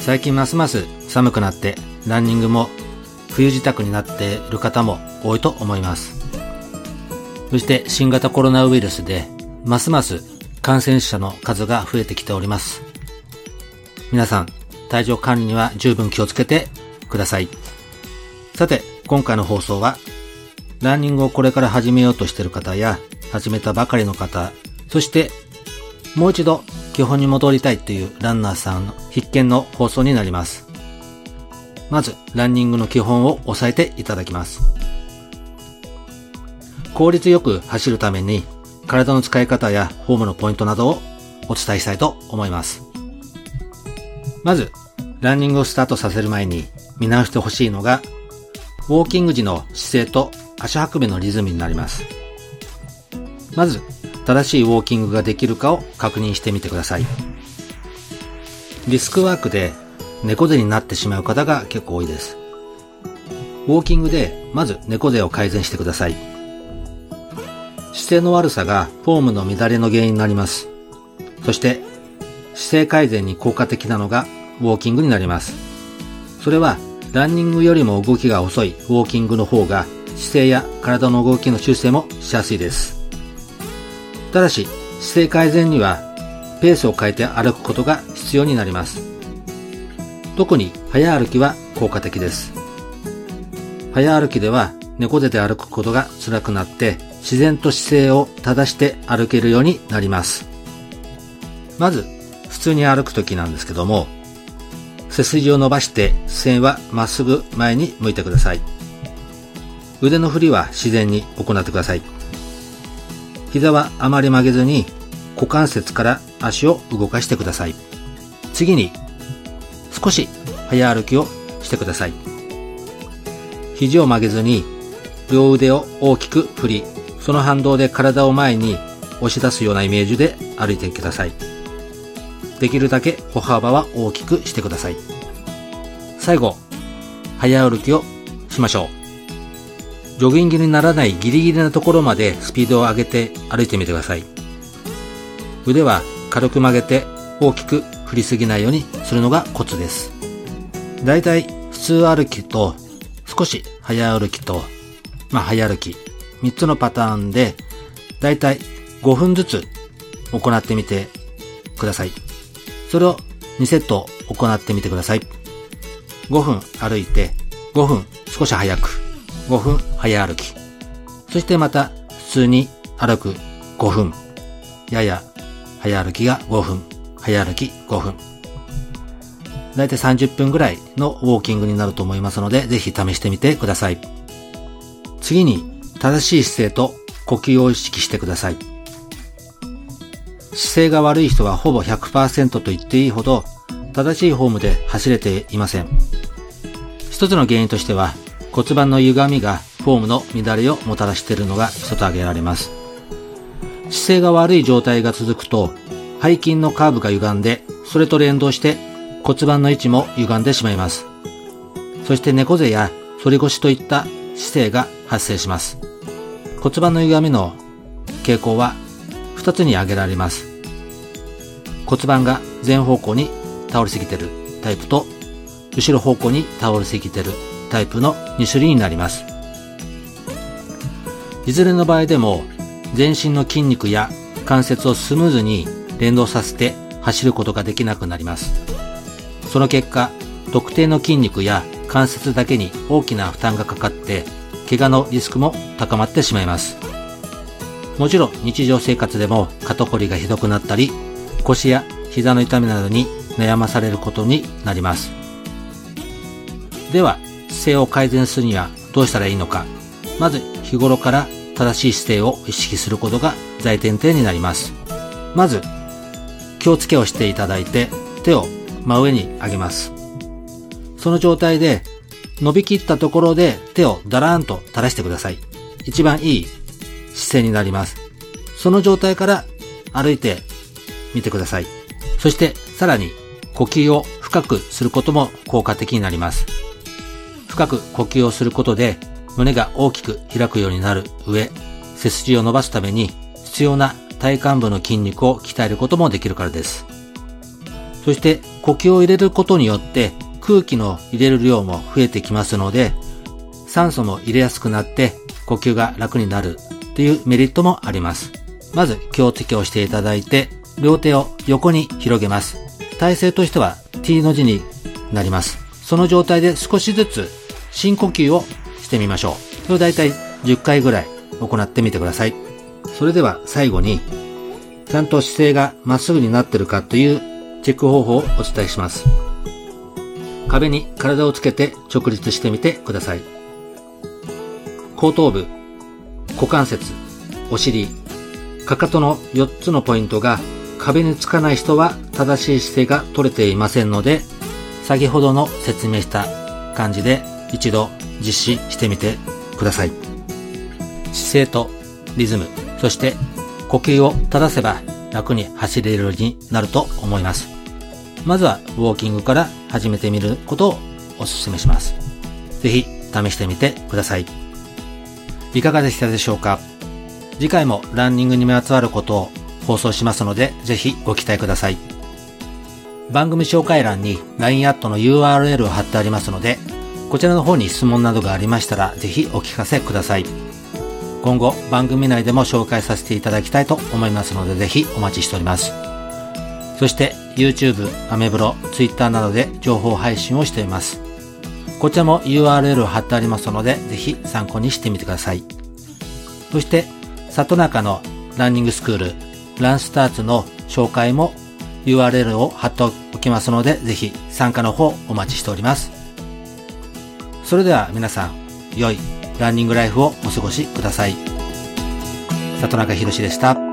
最近ますます寒くなってランニングも冬支度になっている方も多いと思います。そして新型コロナウイルスでますます感染者の数が増えてきております。皆さん体調管理には十分気をつけてください。さて今回の放送はランニングをこれから始めようとしている方や始めたばかりの方そしてもう一度基本に戻りたいというランナーさんの必見の放送になります。まず、ランニングの基本を押さえていただきます。効率よく走るために、体の使い方やフォームのポイントなどをお伝えしたいと思います。まず、ランニングをスタートさせる前に見直してほしいのが、ウォーキング時の姿勢と足運びのリズムになります。まず、正しいウォーキングができるかを確認してみてください。リスクワークで猫背になってしまう方が結構多いです。ウォーキングでまず猫背を改善してください。姿勢の悪さがフォームの乱れの原因になります。そして姿勢改善に効果的なのがウォーキングになります。それはランニングよりも動きが遅いウォーキングの方が姿勢や体の動きの修正もしやすいです。ただし、姿勢改善にはペースを変えて歩くことが必要になります。特に早歩きは効果的です。早歩きでは猫背で歩くことが辛くなって自然と姿勢を正して歩けるようになります。まず、普通に歩くときなんですけども、背筋を伸ばして視線はまっすぐ前に向いてください。腕の振りは自然に行ってください。膝はあまり曲げずに股関節から足を動かしてください。次に少し早歩きをしてください。肘を曲げずに両腕を大きく振り、その反動で体を前に押し出すようなイメージで歩いてください。できるだけ歩幅は大きくしてください。最後、早歩きをしましょう。ジョギングにならないギリギリなところまでスピードを上げて歩いてみてください。腕は軽く曲げて大きく振りすぎないようにするのがコツです。だいたい普通歩きと少し早歩きと、まあ早歩き、3つのパターンでだいたい5分ずつ行ってみてください。それを2セット行ってみてください。5分歩いて5分少し早く5分早歩き。そしてまた普通に歩く5分。やや早歩きが5分。早歩き5分。だいたい30分ぐらいのウォーキングになると思いますので、ぜひ試してみてください。次に、正しい姿勢と呼吸を意識してください。姿勢が悪い人はほぼ100%と言っていいほど、正しいフォームで走れていません。一つの原因としては、骨盤の歪みがフォームの乱れをもたらしているのが一つ挙げられます。姿勢が悪い状態が続くと、背筋のカーブが歪んで、それと連動して骨盤の位置も歪んでしまいます。そして猫背や反り腰といった姿勢が発生します。骨盤の歪みの傾向は二つに挙げられます。骨盤が前方向に倒れすぎてるタイプと、後ろ方向に倒れすぎてるタイプの2種類になります。いずれの場合でも全身の筋肉や関節をスムーズに連動させて走ることができなくなります。その結果、特定の筋肉や関節だけに大きな負担がかかって、怪我のリスクも高まってしまいます。もちろん日常生活でも肩こりがひどくなったり、腰や膝の痛みなどに悩まされることになります。では、姿勢を改善するにはどうしたらいいのか。まず日頃から正しい姿勢を意識することが大前提になります。まず、気をつけをしていただいて手を真上に上げます。その状態で伸びきったところで手をだらーんと垂らしてください。一番いい姿勢になります。その状態から歩いてみてください。そしてさらに呼吸を深くすることも効果的になります。深く呼吸をすることで胸が大きく開くようになる上、背筋を伸ばすために必要な体幹部の筋肉を鍛えることもできるからです。そして呼吸を入れることによって空気の入れる量も増えてきますので、酸素も入れやすくなって呼吸が楽になるっていうメリットもあります。まず強敵をしていただいて、両手を横に広げます。体勢としては T の字になります。その状態で少しずつ深呼吸をしてみましょう。それをだいたい10回ぐらい行ってみてください。それでは最後に、ちゃんと姿勢がまっすぐになってるかというチェック方法をお伝えします。壁に体をつけて直立してみてください。後頭部、股関節、お尻、かかとの4つのポイントが壁につかない人は正しい姿勢が取れていませんので、先ほどの説明した感じで一度実施してみてください。姿勢とリズム、そして呼吸を正せば楽に走れるようになると思います。まずはウォーキングから始めてみることをお勧めします。ぜひ試してみてください。いかがでしたでしょうか？次回もランニングにまつわることを放送しますので、ぜひご期待ください。番組紹介欄に LINE アットの URL を貼ってありますので、こちらの方に質問などがありましたら、ぜひお聞かせください。今後、番組内でも紹介させていただきたいと思いますので、ぜひお待ちしております。そして、YouTube、アメブロ、Twitter などで情報配信をしています。こちらも URL を貼ってありますので、ぜひ参考にしてみてください。そして、里中のランニングスクール、ランスターツの紹介も URL を貼っておきますので、ぜひ参加の方お待ちしております。それでは皆さん、良いランニングライフをお過ごしください。里中博でした。